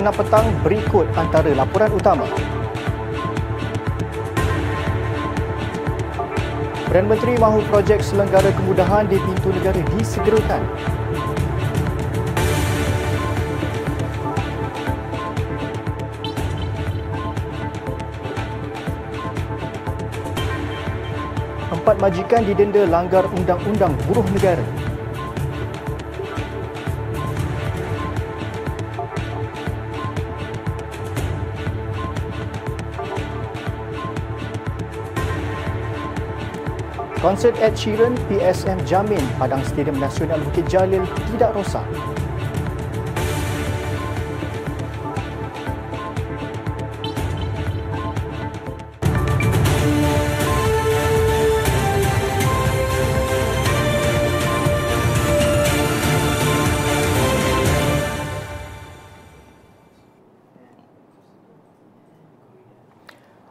semasa 6 petang berikut antara laporan utama. Perdana Menteri mahu projek selenggara kemudahan di pintu negara disegerakan. Empat majikan didenda langgar undang-undang buruh negara. Konsert Ed Sheeran, PSM jamin Padang Stadium Nasional Bukit Jalil tidak rosak.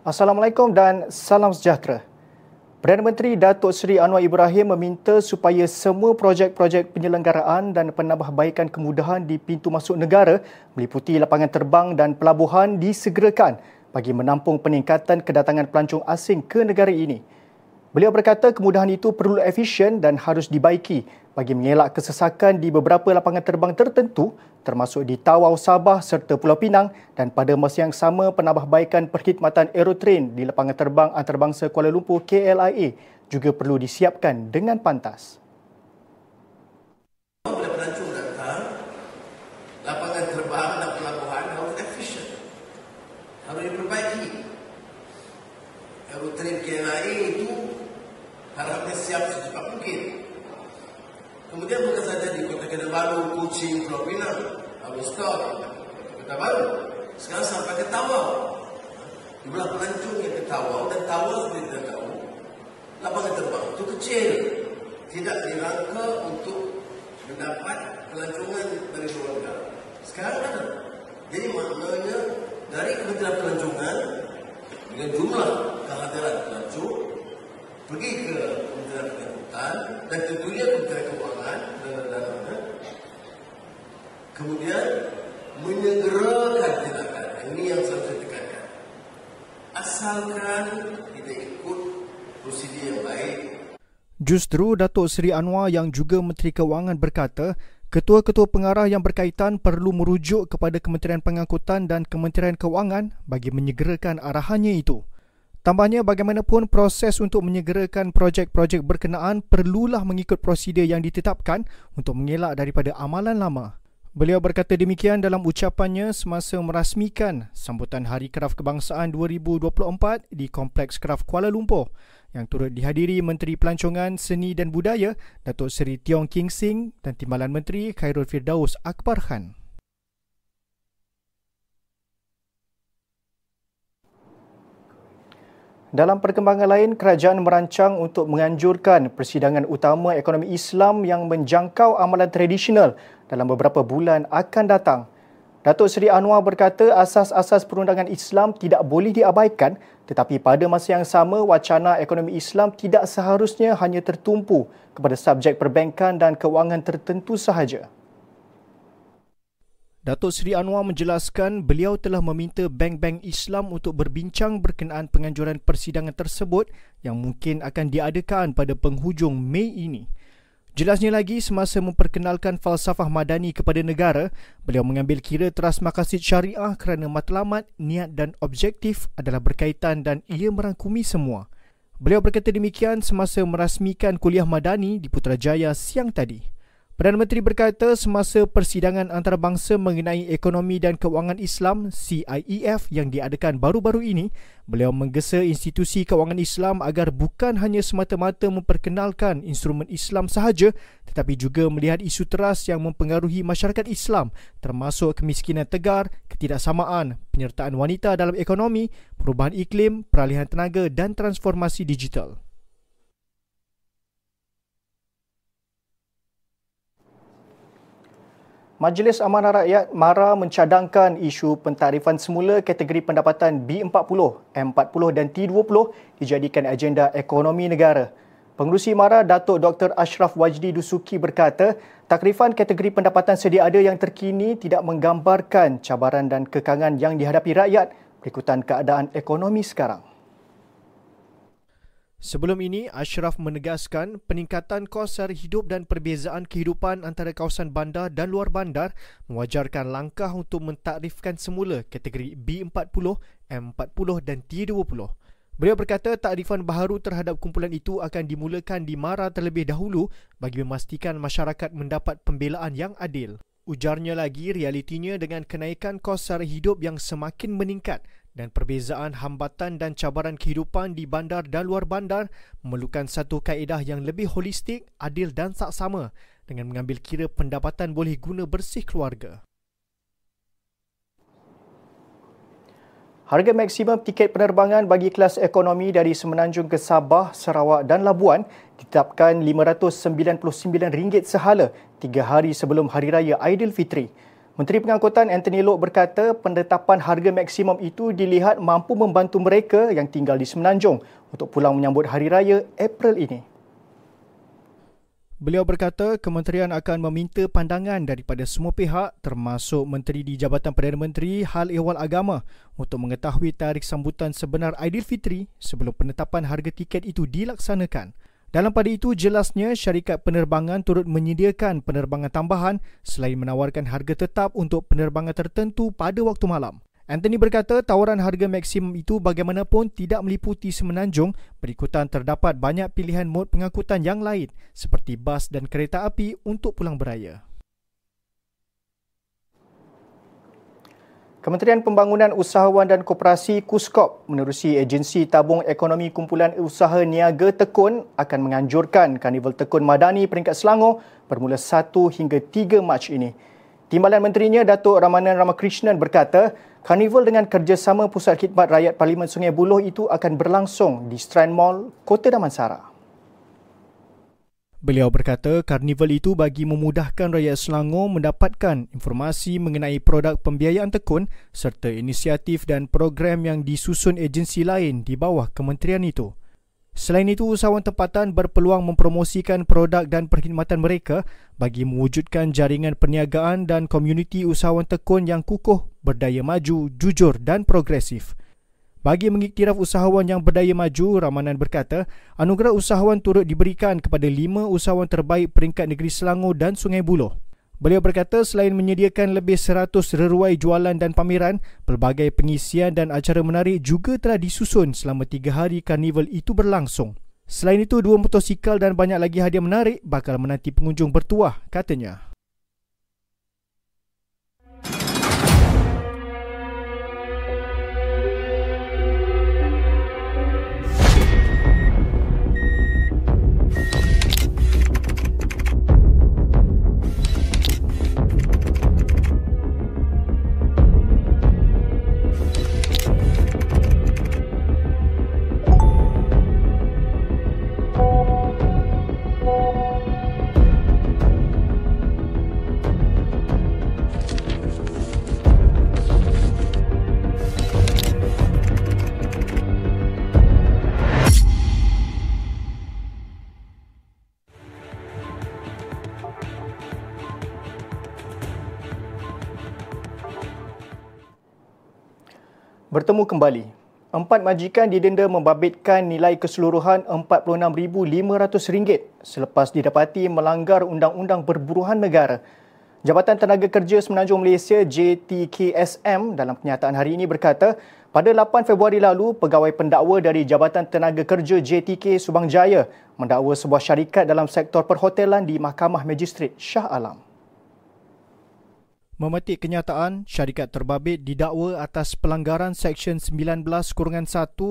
Assalamualaikum dan salam sejahtera. Perdana Menteri Datuk Seri Anwar Ibrahim meminta supaya semua projek-projek penyelenggaraan dan penambahbaikan kemudahan di pintu masuk negara meliputi lapangan terbang dan pelabuhan disegerakan bagi menampung peningkatan kedatangan pelancong asing ke negara ini. Beliau berkata kemudahan itu perlu efisien dan harus dibaiki bagi mengelak kesesakan di beberapa lapangan terbang tertentu termasuk di Tawau Sabah serta Pulau Pinang dan pada masa yang sama penambahbaikan perkhidmatan aerotrain di lapangan terbang antarabangsa Kuala Lumpur KLIA juga perlu disiapkan dengan pantas. lapangan terbang dan pelabuhan harus efisien. Harus diperbaiki. Aerotrain KLIA itu siap secepat mungkin. Kemudian bukan saja di Kota Kinabalu, Kuching, Pulau Pinang, Abu Stor, Kota Baru. Sekarang sampai ke Tawau. Jumlah pelancong yang ke Tawau dan Tawau seperti kita tahu, lapangan terbang itu kecil. Tidak dirangka untuk mendapat pelancongan dari luar negara. Sekarang ada. Jadi maknanya dari Kementerian Pelancongan dengan jumlah kehadiran pelancong pergi ke Kementerian Pendidikan dan tentunya Kementerian Keuangan dan lain-lainnya. Kemudian menyegerakan tindakan. Ini yang saya tekankan. Asalkan kita ikut prosedur yang baik. Justru Datuk Seri Anwar yang juga Menteri Keuangan berkata, ketua-ketua pengarah yang berkaitan perlu merujuk kepada Kementerian Pengangkutan dan Kementerian Keuangan bagi menyegerakan arahannya itu. Tambahnya bagaimanapun proses untuk menyegerakan projek-projek berkenaan perlulah mengikut prosedur yang ditetapkan untuk mengelak daripada amalan lama. Beliau berkata demikian dalam ucapannya semasa merasmikan sambutan Hari Kraf Kebangsaan 2024 di Kompleks Kraf Kuala Lumpur yang turut dihadiri Menteri Pelancongan, Seni dan Budaya Datuk Seri Tiong King Sing dan Timbalan Menteri Khairul Firdaus Akbar Khan. Dalam perkembangan lain, kerajaan merancang untuk menganjurkan persidangan utama ekonomi Islam yang menjangkau amalan tradisional dalam beberapa bulan akan datang. Datuk Seri Anwar berkata asas-asas perundangan Islam tidak boleh diabaikan tetapi pada masa yang sama wacana ekonomi Islam tidak seharusnya hanya tertumpu kepada subjek perbankan dan kewangan tertentu sahaja. Datuk Seri Anwar menjelaskan beliau telah meminta bank-bank Islam untuk berbincang berkenaan penganjuran persidangan tersebut yang mungkin akan diadakan pada penghujung Mei ini. Jelasnya lagi, semasa memperkenalkan falsafah madani kepada negara, beliau mengambil kira teras makasid syariah kerana matlamat, niat dan objektif adalah berkaitan dan ia merangkumi semua. Beliau berkata demikian semasa merasmikan kuliah madani di Putrajaya siang tadi. Perdana Menteri berkata semasa persidangan antarabangsa mengenai ekonomi dan kewangan Islam CIEF yang diadakan baru-baru ini, beliau menggesa institusi kewangan Islam agar bukan hanya semata-mata memperkenalkan instrumen Islam sahaja tetapi juga melihat isu teras yang mempengaruhi masyarakat Islam termasuk kemiskinan tegar, ketidaksamaan, penyertaan wanita dalam ekonomi, perubahan iklim, peralihan tenaga dan transformasi digital. Majlis Amanah Rakyat MARA mencadangkan isu pentarifan semula kategori pendapatan B40, M40 dan T20 dijadikan agenda ekonomi negara. Pengurusi MARA Datuk Dr. Ashraf Wajdi Dusuki berkata, takrifan kategori pendapatan sedia ada yang terkini tidak menggambarkan cabaran dan kekangan yang dihadapi rakyat berikutan keadaan ekonomi sekarang. Sebelum ini, Ashraf menegaskan peningkatan kos sara hidup dan perbezaan kehidupan antara kawasan bandar dan luar bandar mewajarkan langkah untuk mentakrifkan semula kategori B40, M40 dan T20. Beliau berkata takrifan baharu terhadap kumpulan itu akan dimulakan di MARA terlebih dahulu bagi memastikan masyarakat mendapat pembelaan yang adil. Ujarnya lagi realitinya dengan kenaikan kos sara hidup yang semakin meningkat dan perbezaan hambatan dan cabaran kehidupan di bandar dan luar bandar memerlukan satu kaedah yang lebih holistik, adil dan saksama dengan mengambil kira pendapatan boleh guna bersih keluarga. Harga maksimum tiket penerbangan bagi kelas ekonomi dari Semenanjung ke Sabah, Sarawak dan Labuan ditetapkan RM599 sehala tiga hari sebelum Hari Raya Aidilfitri. Menteri Pengangkutan Anthony Loke berkata penetapan harga maksimum itu dilihat mampu membantu mereka yang tinggal di Semenanjung untuk pulang menyambut Hari Raya April ini. Beliau berkata kementerian akan meminta pandangan daripada semua pihak termasuk Menteri di Jabatan Perdana Menteri Hal Ehwal Agama untuk mengetahui tarikh sambutan sebenar Aidilfitri sebelum penetapan harga tiket itu dilaksanakan. Dalam pada itu, jelasnya syarikat penerbangan turut menyediakan penerbangan tambahan selain menawarkan harga tetap untuk penerbangan tertentu pada waktu malam. Anthony berkata tawaran harga maksimum itu bagaimanapun tidak meliputi semenanjung berikutan terdapat banyak pilihan mod pengangkutan yang lain seperti bas dan kereta api untuk pulang beraya. Kementerian Pembangunan Usahawan dan Koperasi KUSKOP menerusi Agensi Tabung Ekonomi Kumpulan Usaha Niaga Tekun akan menganjurkan Karnival Tekun Madani peringkat Selangor bermula 1 hingga 3 Mac ini. Timbalan Menterinya Datuk Ramanan Ramakrishnan berkata, Karnival dengan kerjasama Pusat Khidmat Rakyat Parlimen Sungai Buloh itu akan berlangsung di Strand Mall, Kota Damansara. Beliau berkata karnival itu bagi memudahkan rakyat Selangor mendapatkan informasi mengenai produk pembiayaan tekun serta inisiatif dan program yang disusun agensi lain di bawah kementerian itu. Selain itu, usahawan tempatan berpeluang mempromosikan produk dan perkhidmatan mereka bagi mewujudkan jaringan perniagaan dan komuniti usahawan tekun yang kukuh, berdaya maju, jujur dan progresif. Bagi mengiktiraf usahawan yang berdaya maju, Ramanan berkata, anugerah usahawan turut diberikan kepada lima usahawan terbaik peringkat negeri Selangor dan Sungai Buloh. Beliau berkata selain menyediakan lebih 100 reruai jualan dan pameran, pelbagai pengisian dan acara menarik juga telah disusun selama tiga hari karnival itu berlangsung. Selain itu, dua motosikal dan banyak lagi hadiah menarik bakal menanti pengunjung bertuah, katanya. Bertemu kembali. Empat majikan didenda membabitkan nilai keseluruhan RM46,500 selepas didapati melanggar Undang-Undang Perburuhan Negara. Jabatan Tenaga Kerja Semenanjung Malaysia JTKSM dalam kenyataan hari ini berkata, pada 8 Februari lalu, pegawai pendakwa dari Jabatan Tenaga Kerja JTK Subang Jaya mendakwa sebuah syarikat dalam sektor perhotelan di Mahkamah Magistrat Shah Alam. Memetik kenyataan, syarikat terbabit didakwa atas pelanggaran Seksyen 19-1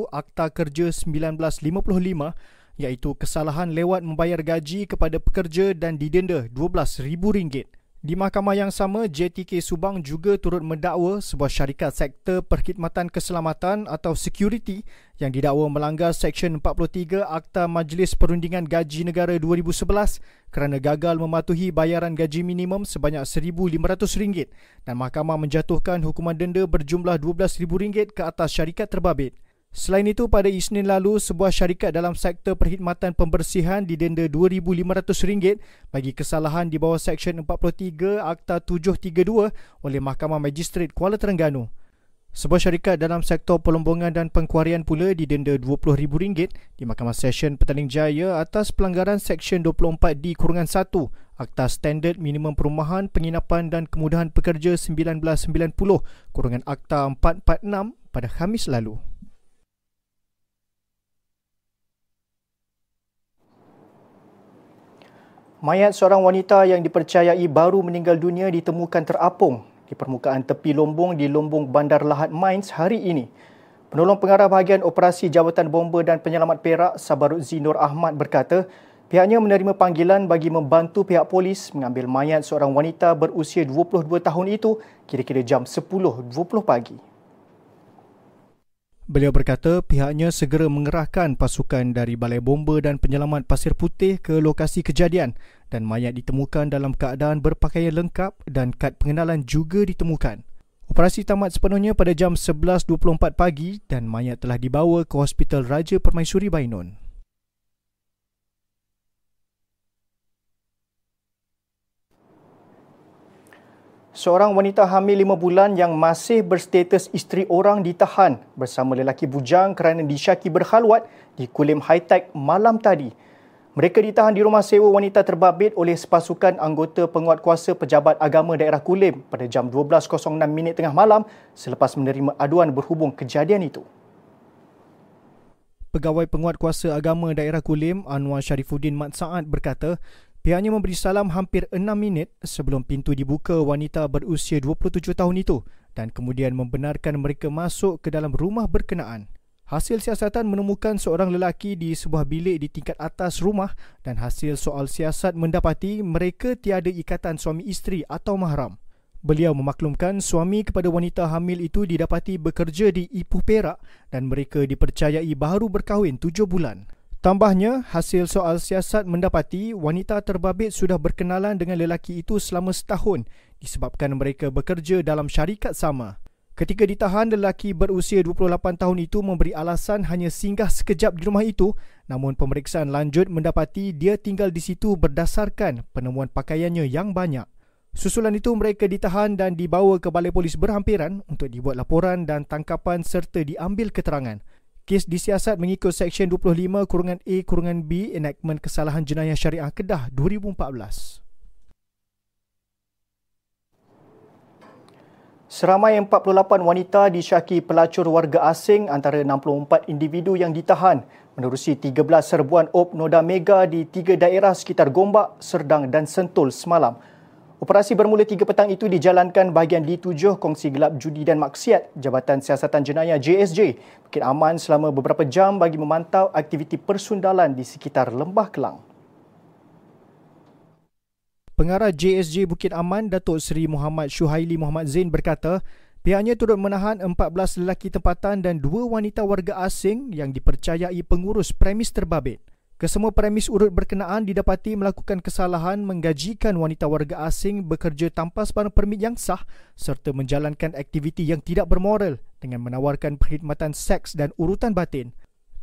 Akta Kerja 1955 iaitu kesalahan lewat membayar gaji kepada pekerja dan didenda RM12,000. Di mahkamah yang sama, JTK Subang juga turut mendakwa sebuah syarikat sektor perkhidmatan keselamatan atau security yang didakwa melanggar Seksyen 43 Akta Majlis Perundingan Gaji Negara 2011 kerana gagal mematuhi bayaran gaji minimum sebanyak RM1,500 dan mahkamah menjatuhkan hukuman denda berjumlah RM12,000 ke atas syarikat terbabit. Selain itu, pada Isnin lalu, sebuah syarikat dalam sektor perkhidmatan pembersihan didenda RM2,500 bagi kesalahan di bawah Seksyen 43 Akta 732 oleh Mahkamah Magistrate Kuala Terengganu. Sebuah syarikat dalam sektor pelombongan dan pengkuarian pula didenda RM20,000 di Mahkamah Session Petaling Jaya atas pelanggaran Seksyen 24D-1 Akta Standard Minimum Perumahan, Penginapan dan Kemudahan Pekerja 1990 Akta 446 pada Khamis lalu. Mayat seorang wanita yang dipercayai baru meninggal dunia ditemukan terapung di permukaan tepi Lombong di Lombong Bandar Lahad Mines hari ini. Penolong pengarah bahagian operasi Jawatan Bomba dan Penyelamat Perak Sabarut Zinur Ahmad berkata, pihaknya menerima panggilan bagi membantu pihak polis mengambil mayat seorang wanita berusia 22 tahun itu kira-kira jam 10.20 pagi. Beliau berkata pihaknya segera mengerahkan pasukan dari Balai Bomba dan Penyelamat Pasir Putih ke lokasi kejadian dan mayat ditemukan dalam keadaan berpakaian lengkap dan kad pengenalan juga ditemukan. Operasi tamat sepenuhnya pada jam 11.24 pagi dan mayat telah dibawa ke Hospital Raja Permaisuri Bainon. Seorang wanita hamil lima bulan yang masih berstatus isteri orang ditahan bersama lelaki bujang kerana disyaki berkhalwat di Kulim High Tech malam tadi. Mereka ditahan di rumah sewa wanita terbabit oleh sepasukan anggota penguatkuasa pejabat agama daerah Kulim pada jam 12.06 minit tengah malam selepas menerima aduan berhubung kejadian itu. Pegawai penguatkuasa agama daerah Kulim, Anwar Sharifuddin Mat Saad berkata, Pihaknya memberi salam hampir 6 minit sebelum pintu dibuka wanita berusia 27 tahun itu dan kemudian membenarkan mereka masuk ke dalam rumah berkenaan. Hasil siasatan menemukan seorang lelaki di sebuah bilik di tingkat atas rumah dan hasil soal siasat mendapati mereka tiada ikatan suami isteri atau mahram. Beliau memaklumkan suami kepada wanita hamil itu didapati bekerja di Ipuh Perak dan mereka dipercayai baru berkahwin 7 bulan. Tambahnya, hasil soal siasat mendapati wanita terbabit sudah berkenalan dengan lelaki itu selama setahun disebabkan mereka bekerja dalam syarikat sama. Ketika ditahan, lelaki berusia 28 tahun itu memberi alasan hanya singgah sekejap di rumah itu namun pemeriksaan lanjut mendapati dia tinggal di situ berdasarkan penemuan pakaiannya yang banyak. Susulan itu mereka ditahan dan dibawa ke balai polis berhampiran untuk dibuat laporan dan tangkapan serta diambil keterangan. Kes disiasat mengikut Seksyen 25 kurungan A kurungan B Enactment Kesalahan Jenayah Syariah Kedah 2014. Seramai 48 wanita disyaki pelacur warga asing antara 64 individu yang ditahan menerusi 13 serbuan op noda mega di tiga daerah sekitar Gombak, Serdang dan Sentul semalam. Operasi bermula 3 petang itu dijalankan bahagian D7 Kongsi Gelap Judi dan Maksiat Jabatan Siasatan Jenayah JSJ Bukit Aman selama beberapa jam bagi memantau aktiviti persundalan di sekitar Lembah Kelang. Pengarah JSJ Bukit Aman Datuk Seri Muhammad Syuhaili Muhammad Zain berkata, pihaknya turut menahan 14 lelaki tempatan dan dua wanita warga asing yang dipercayai pengurus premis terbabit. Kesemua premis urut berkenaan didapati melakukan kesalahan menggajikan wanita warga asing bekerja tanpa sebarang permit yang sah serta menjalankan aktiviti yang tidak bermoral dengan menawarkan perkhidmatan seks dan urutan batin.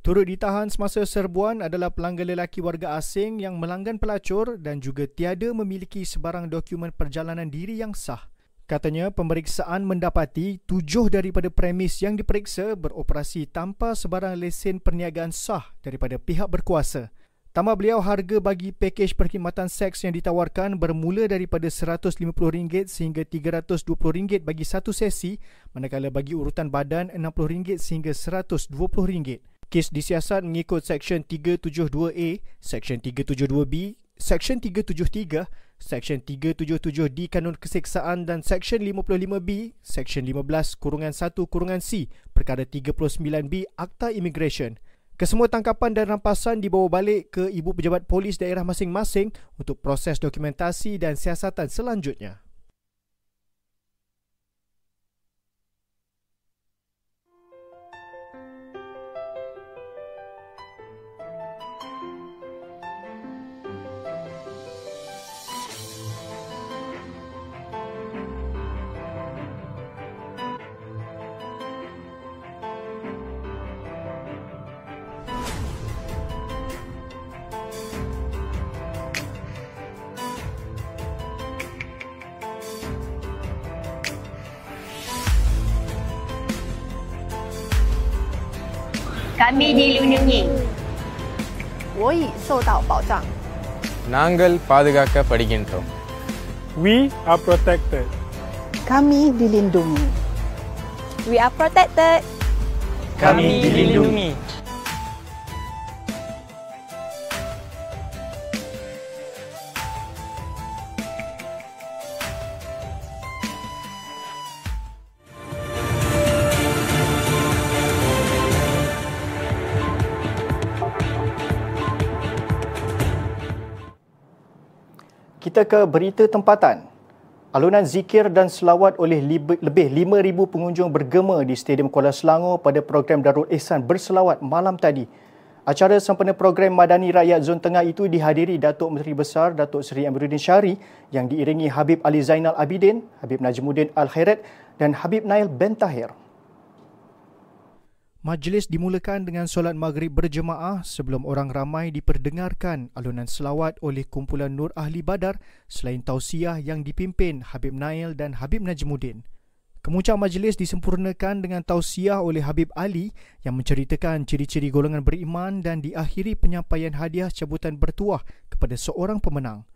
Turut ditahan semasa serbuan adalah pelanggan lelaki warga asing yang melanggan pelacur dan juga tiada memiliki sebarang dokumen perjalanan diri yang sah. Katanya pemeriksaan mendapati tujuh daripada premis yang diperiksa beroperasi tanpa sebarang lesen perniagaan sah daripada pihak berkuasa. Tambah beliau harga bagi pakej perkhidmatan seks yang ditawarkan bermula daripada RM150 sehingga RM320 bagi satu sesi manakala bagi urutan badan RM60 sehingga RM120. Kes disiasat mengikut Seksyen 372A, Seksyen 372B, Seksyen 373 Seksyen 377D Kanun Keseksaan dan Seksyen 55B, Seksyen 15 Kurungan 1 Kurungan C, Perkara 39B Akta Immigration. Kesemua tangkapan dan rampasan dibawa balik ke Ibu Pejabat Polis daerah masing-masing untuk proses dokumentasi dan siasatan selanjutnya. kami dilindungi. Woi, sodao bao zhang. Nanggal padagaka. We are protected. Kami dilindungi. We are protected. Kami dilindungi. Kami dilindungi. Kita ke berita tempatan. Alunan zikir dan selawat oleh lebih 5,000 pengunjung bergema di Stadium Kuala Selangor pada program Darul Ihsan berselawat malam tadi. Acara sempena program Madani Rakyat Zon Tengah itu dihadiri Datuk Menteri Besar Datuk Seri Amiruddin Syari yang diiringi Habib Ali Zainal Abidin, Habib Najmuddin Al-Khairat dan Habib Nail Ben Tahir. Majlis dimulakan dengan solat maghrib berjemaah sebelum orang ramai diperdengarkan alunan selawat oleh kumpulan Nur Ahli Badar selain tausiah yang dipimpin Habib Nail dan Habib Najmuddin. Kemuncak majlis disempurnakan dengan tausiah oleh Habib Ali yang menceritakan ciri-ciri golongan beriman dan diakhiri penyampaian hadiah cabutan bertuah kepada seorang pemenang.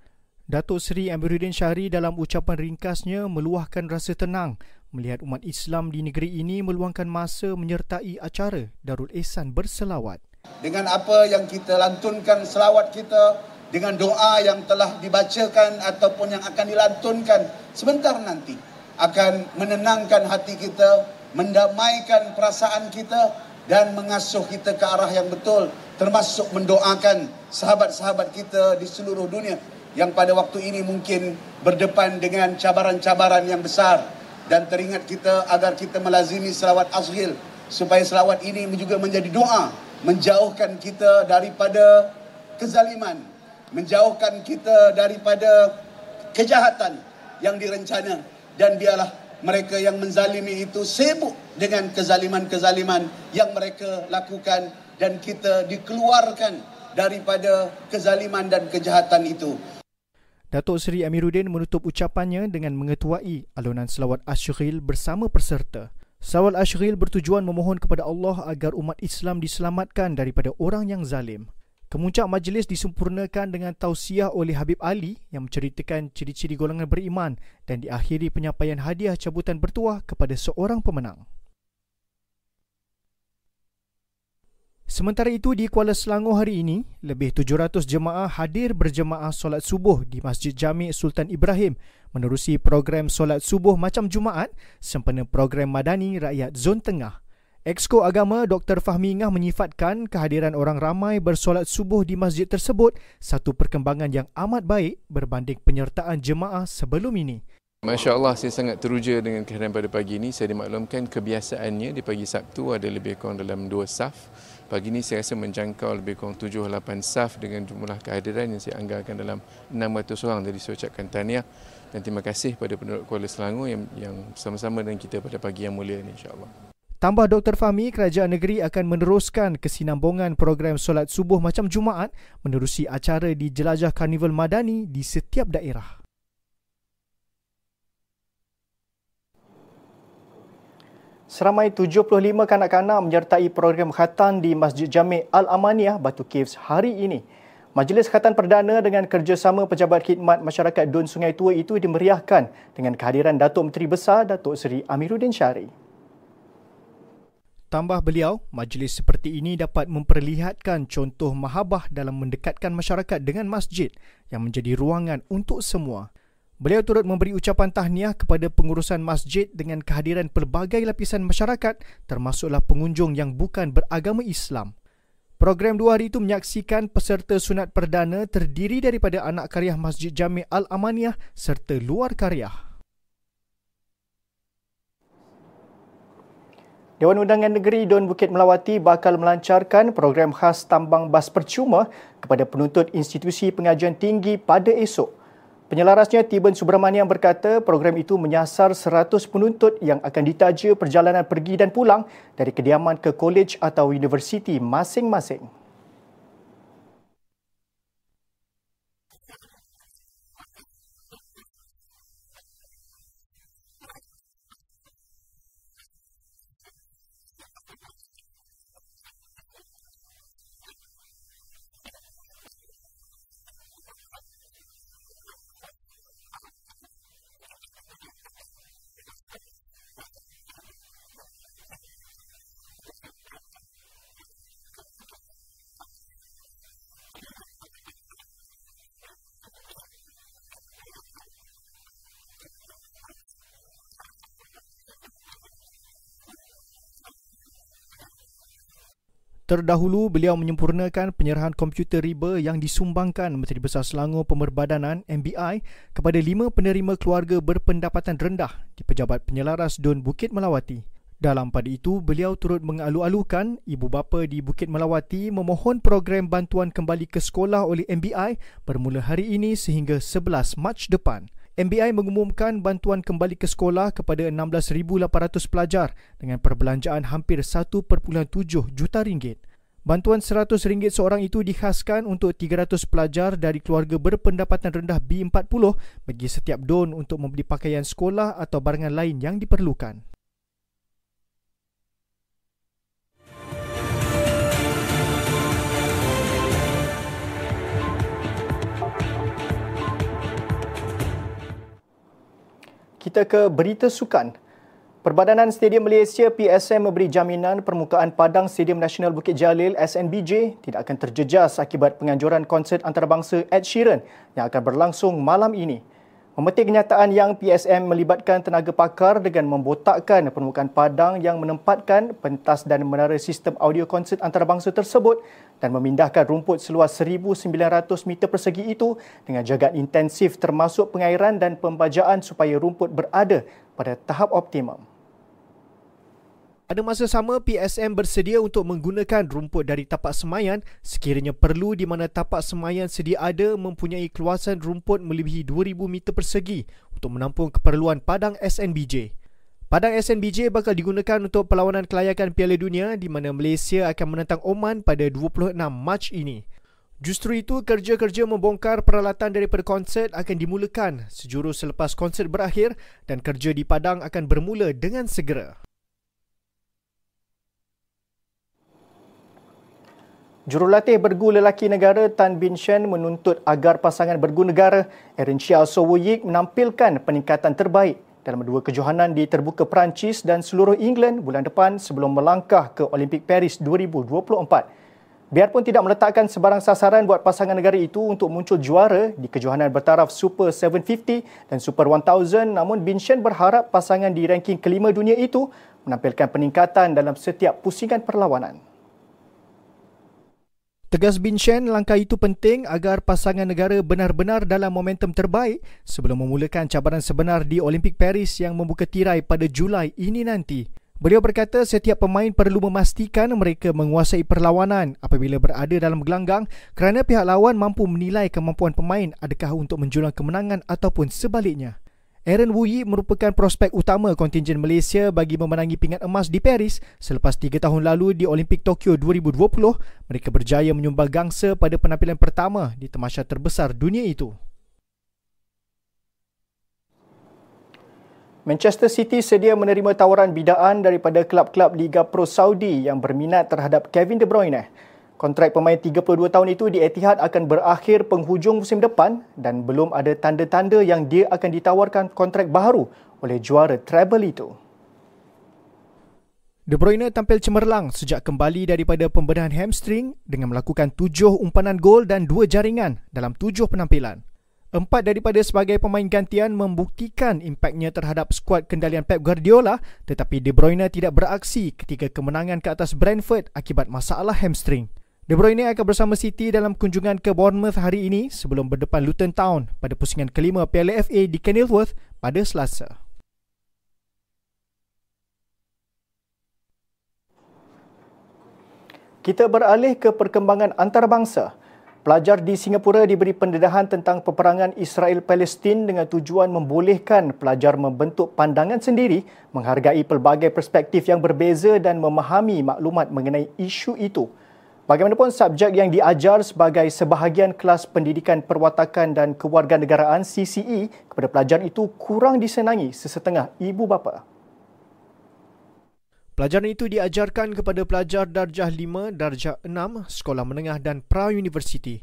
Datuk Seri Amiruddin Syari dalam ucapan ringkasnya meluahkan rasa tenang melihat umat Islam di negeri ini meluangkan masa menyertai acara Darul Ihsan berselawat. dengan apa yang kita lantunkan selawat kita dengan doa yang telah dibacakan ataupun yang akan dilantunkan sebentar nanti akan menenangkan hati kita, mendamaikan perasaan kita dan mengasuh kita ke arah yang betul termasuk mendoakan sahabat-sahabat kita di seluruh dunia yang pada waktu ini mungkin berdepan dengan cabaran-cabaran yang besar dan teringat kita agar kita melazimi selawat asghil supaya selawat ini juga menjadi doa menjauhkan kita daripada kezaliman menjauhkan kita daripada kejahatan yang direncana dan biarlah mereka yang menzalimi itu sibuk dengan kezaliman-kezaliman yang mereka lakukan dan kita dikeluarkan daripada kezaliman dan kejahatan itu. Datuk Seri Amiruddin menutup ucapannya dengan mengetuai alunan selawat Ashril bersama peserta. Selawat Ashril bertujuan memohon kepada Allah agar umat Islam diselamatkan daripada orang yang zalim. Kemuncak majlis disempurnakan dengan tausiah oleh Habib Ali yang menceritakan ciri-ciri golongan beriman dan diakhiri penyampaian hadiah cabutan bertuah kepada seorang pemenang. Sementara itu di Kuala Selangor hari ini, lebih 700 jemaah hadir berjemaah solat subuh di Masjid Jami' Sultan Ibrahim menerusi program solat subuh macam Jumaat sempena program Madani Rakyat Zon Tengah. Exco Agama Dr. Fahmi Ngah menyifatkan kehadiran orang ramai bersolat subuh di masjid tersebut satu perkembangan yang amat baik berbanding penyertaan jemaah sebelum ini. Masya Allah saya sangat teruja dengan kehadiran pada pagi ini. Saya dimaklumkan kebiasaannya di pagi Sabtu ada lebih kurang dalam dua saf. Pagi ini saya rasa menjangkau lebih kurang 7-8 saf dengan jumlah kehadiran yang saya anggarkan dalam 600 orang. Jadi saya ucapkan tahniah dan terima kasih pada penduduk Kuala Selangor yang, yang sama-sama dengan kita pada pagi yang mulia ini insyaAllah. Tambah Dr. Fahmi, kerajaan negeri akan meneruskan kesinambungan program solat subuh macam Jumaat menerusi acara di Jelajah Karnival Madani di setiap daerah. Seramai 75 kanak-kanak menyertai program khatan di Masjid Jami' Al-Amaniyah Batu Caves hari ini. Majlis Khatan Perdana dengan kerjasama Pejabat Khidmat Masyarakat Dun Sungai Tua itu dimeriahkan dengan kehadiran Datuk Menteri Besar Datuk Seri Amiruddin Syari. Tambah beliau, majlis seperti ini dapat memperlihatkan contoh mahabah dalam mendekatkan masyarakat dengan masjid yang menjadi ruangan untuk semua. Beliau turut memberi ucapan tahniah kepada pengurusan masjid dengan kehadiran pelbagai lapisan masyarakat termasuklah pengunjung yang bukan beragama Islam. Program dua hari itu menyaksikan peserta sunat perdana terdiri daripada anak karya Masjid Jami' Al-Amaniyah serta luar karya. Dewan Undangan Negeri Don Bukit Melawati bakal melancarkan program khas tambang bas percuma kepada penuntut institusi pengajian tinggi pada esok. Penyelarasnya Tiben Subramanian berkata program itu menyasar 100 penuntut yang akan ditaja perjalanan pergi dan pulang dari kediaman ke kolej atau universiti masing-masing. Terdahulu, beliau menyempurnakan penyerahan komputer riba yang disumbangkan Menteri Besar Selangor Pemerbadanan MBI kepada lima penerima keluarga berpendapatan rendah di Pejabat Penyelaras Dun Bukit Melawati. Dalam pada itu, beliau turut mengalu-alukan ibu bapa di Bukit Melawati memohon program bantuan kembali ke sekolah oleh MBI bermula hari ini sehingga 11 Mac depan. MBI mengumumkan bantuan kembali ke sekolah kepada 16,800 pelajar dengan perbelanjaan hampir 1.7 juta ringgit. Bantuan RM100 seorang itu dikhaskan untuk 300 pelajar dari keluarga berpendapatan rendah B40 bagi setiap don untuk membeli pakaian sekolah atau barangan lain yang diperlukan. Kita ke berita sukan. Perbadanan Stadium Malaysia PSM memberi jaminan permukaan padang Stadium Nasional Bukit Jalil SNBJ tidak akan terjejas akibat penganjuran konsert antarabangsa Ed Sheeran yang akan berlangsung malam ini. Memetik kenyataan yang PSM melibatkan tenaga pakar dengan membotakkan permukaan padang yang menempatkan pentas dan menara sistem audio konsert antarabangsa tersebut dan memindahkan rumput seluas 1,900 meter persegi itu dengan jagaan intensif termasuk pengairan dan pembajaan supaya rumput berada pada tahap optimum. Pada masa sama, PSM bersedia untuk menggunakan rumput dari tapak semayan sekiranya perlu di mana tapak semayan sedia ada mempunyai keluasan rumput melebihi 2,000 meter persegi untuk menampung keperluan padang SNBJ. Padang SNBJ bakal digunakan untuk perlawanan kelayakan Piala Dunia di mana Malaysia akan menentang Oman pada 26 Mac ini. Justru itu, kerja-kerja membongkar peralatan daripada konsert akan dimulakan sejurus selepas konsert berakhir dan kerja di Padang akan bermula dengan segera. Jurulatih bergu lelaki negara Tan Bin Shen menuntut agar pasangan bergu negara Erin Chia Sowo Yik menampilkan peningkatan terbaik dalam dua kejohanan di terbuka Perancis dan seluruh England bulan depan sebelum melangkah ke Olimpik Paris 2024. Biarpun tidak meletakkan sebarang sasaran buat pasangan negara itu untuk muncul juara di kejohanan bertaraf Super 750 dan Super 1000 namun Bin Shen berharap pasangan di ranking kelima dunia itu menampilkan peningkatan dalam setiap pusingan perlawanan. Tegas Bin Shen, langkah itu penting agar pasangan negara benar-benar dalam momentum terbaik sebelum memulakan cabaran sebenar di Olimpik Paris yang membuka tirai pada Julai ini nanti. Beliau berkata setiap pemain perlu memastikan mereka menguasai perlawanan apabila berada dalam gelanggang kerana pihak lawan mampu menilai kemampuan pemain adakah untuk menjulang kemenangan ataupun sebaliknya. Aaron Wu merupakan prospek utama kontingen Malaysia bagi memenangi pingat emas di Paris selepas tiga tahun lalu di Olimpik Tokyo 2020 mereka berjaya menyumbang gangsa pada penampilan pertama di temasya terbesar dunia itu. Manchester City sedia menerima tawaran bidaan daripada kelab-kelab Liga Pro Saudi yang berminat terhadap Kevin De Bruyne. Kontrak pemain 32 tahun itu di Etihad akan berakhir penghujung musim depan dan belum ada tanda-tanda yang dia akan ditawarkan kontrak baru oleh juara treble itu. De Bruyne tampil cemerlang sejak kembali daripada pembedahan hamstring dengan melakukan tujuh umpanan gol dan dua jaringan dalam tujuh penampilan. Empat daripada sebagai pemain gantian membuktikan impaknya terhadap skuad kendalian Pep Guardiola tetapi De Bruyne tidak beraksi ketika kemenangan ke atas Brentford akibat masalah hamstring. De Bruyne akan bersama City dalam kunjungan ke Bournemouth hari ini sebelum berdepan Luton Town pada pusingan kelima Piala FA di Kenilworth pada Selasa. Kita beralih ke perkembangan antarabangsa. Pelajar di Singapura diberi pendedahan tentang peperangan Israel-Palestin dengan tujuan membolehkan pelajar membentuk pandangan sendiri, menghargai pelbagai perspektif yang berbeza dan memahami maklumat mengenai isu itu. Bagaimanapun subjek yang diajar sebagai sebahagian kelas pendidikan perwatakan dan kewarganegaraan CCE kepada pelajar itu kurang disenangi sesetengah ibu bapa. Pelajaran itu diajarkan kepada pelajar darjah 5, darjah 6, sekolah menengah dan pra-universiti.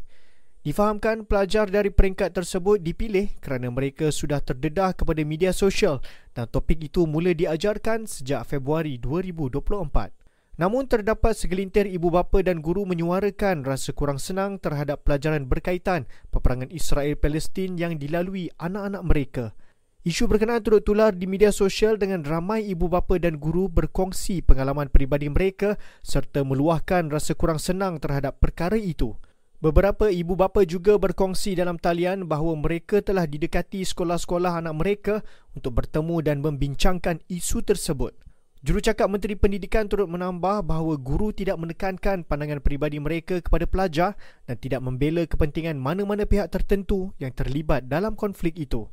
Difahamkan pelajar dari peringkat tersebut dipilih kerana mereka sudah terdedah kepada media sosial dan topik itu mula diajarkan sejak Februari 2024. Namun terdapat segelintir ibu bapa dan guru menyuarakan rasa kurang senang terhadap pelajaran berkaitan peperangan Israel-Palestin yang dilalui anak-anak mereka. Isu berkenaan turut tular di media sosial dengan ramai ibu bapa dan guru berkongsi pengalaman peribadi mereka serta meluahkan rasa kurang senang terhadap perkara itu. Beberapa ibu bapa juga berkongsi dalam talian bahawa mereka telah didekati sekolah-sekolah anak mereka untuk bertemu dan membincangkan isu tersebut. Jurucakap Menteri Pendidikan turut menambah bahawa guru tidak menekankan pandangan peribadi mereka kepada pelajar dan tidak membela kepentingan mana-mana pihak tertentu yang terlibat dalam konflik itu.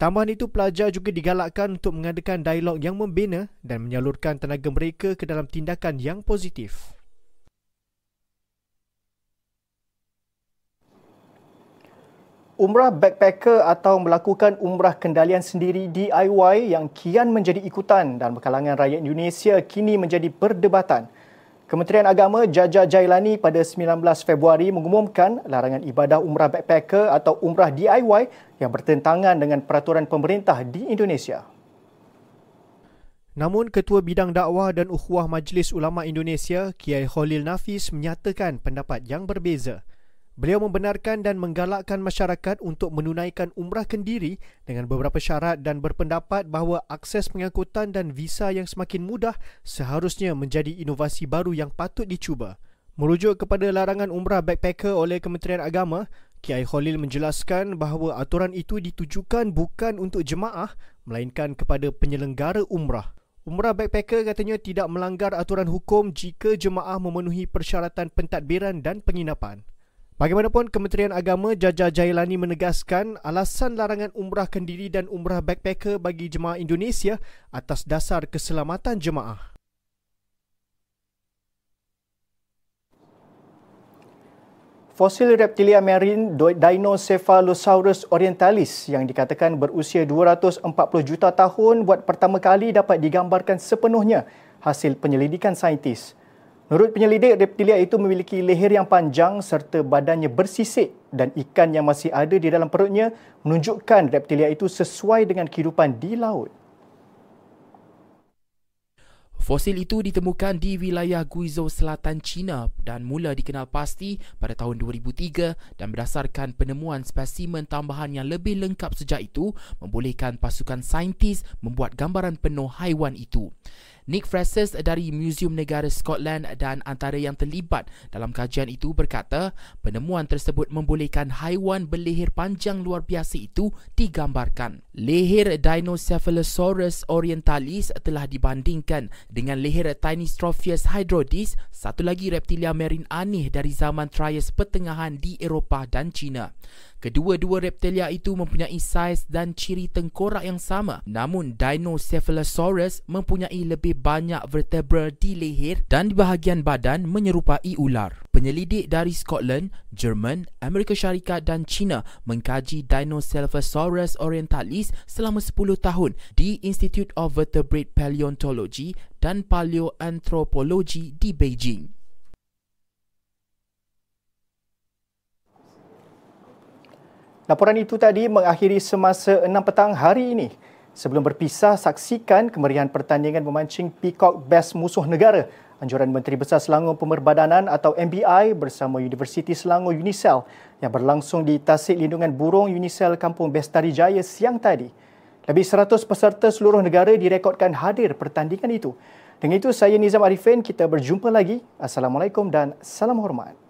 Tambahan itu, pelajar juga digalakkan untuk mengadakan dialog yang membina dan menyalurkan tenaga mereka ke dalam tindakan yang positif. Umrah backpacker atau melakukan umrah kendalian sendiri DIY yang kian menjadi ikutan dalam kalangan rakyat Indonesia kini menjadi perdebatan. Kementerian Agama Jaja Jailani pada 19 Februari mengumumkan larangan ibadah umrah backpacker atau umrah DIY yang bertentangan dengan peraturan pemerintah di Indonesia. Namun Ketua Bidang Dakwah dan Ukhuwah Majlis Ulama Indonesia Kiai Khalil Nafis menyatakan pendapat yang berbeza. Beliau membenarkan dan menggalakkan masyarakat untuk menunaikan umrah kendiri dengan beberapa syarat dan berpendapat bahawa akses pengangkutan dan visa yang semakin mudah seharusnya menjadi inovasi baru yang patut dicuba. Merujuk kepada larangan umrah backpacker oleh Kementerian Agama, Kiai Khalil menjelaskan bahawa aturan itu ditujukan bukan untuk jemaah melainkan kepada penyelenggara umrah. Umrah backpacker katanya tidak melanggar aturan hukum jika jemaah memenuhi persyaratan pentadbiran dan penginapan. Bagaimanapun, Kementerian Agama Jaja Jailani menegaskan alasan larangan umrah kendiri dan umrah backpacker bagi jemaah Indonesia atas dasar keselamatan jemaah. Fosil reptilia marine Dinocephalosaurus orientalis yang dikatakan berusia 240 juta tahun buat pertama kali dapat digambarkan sepenuhnya hasil penyelidikan saintis. Menurut penyelidik, reptilia itu memiliki leher yang panjang serta badannya bersisik dan ikan yang masih ada di dalam perutnya menunjukkan reptilia itu sesuai dengan kehidupan di laut. Fosil itu ditemukan di wilayah Guizhou Selatan China dan mula dikenal pasti pada tahun 2003 dan berdasarkan penemuan spesimen tambahan yang lebih lengkap sejak itu membolehkan pasukan saintis membuat gambaran penuh haiwan itu. Nick Fresses dari Museum Negara Scotland dan antara yang terlibat dalam kajian itu berkata penemuan tersebut membolehkan haiwan berleher panjang luar biasa itu digambarkan. Leher Dinocephalosaurus orientalis telah dibandingkan dengan leher Tinystrophius hydrodis, satu lagi reptilia marine aneh dari zaman Trias pertengahan di Eropah dan China. Kedua-dua reptilia itu mempunyai saiz dan ciri tengkorak yang sama. Namun Dinocephalosaurus mempunyai lebih banyak vertebra di leher dan di bahagian badan menyerupai ular. Penyelidik dari Scotland, Jerman, Amerika Syarikat dan China mengkaji Dinocephalosaurus orientalis selama 10 tahun di Institute of Vertebrate Paleontology dan Paleoanthropology di Beijing. Laporan itu tadi mengakhiri semasa 6 petang hari ini. Sebelum berpisah, saksikan kemeriahan pertandingan memancing Peacock Best Musuh Negara Anjuran Menteri Besar Selangor Pemerbadanan atau MBI bersama Universiti Selangor Unicel yang berlangsung di Tasik Lindungan Burung Unicel Kampung Bestari Jaya siang tadi. Lebih 100 peserta seluruh negara direkodkan hadir pertandingan itu. Dengan itu, saya Nizam Arifin, kita berjumpa lagi. Assalamualaikum dan salam hormat.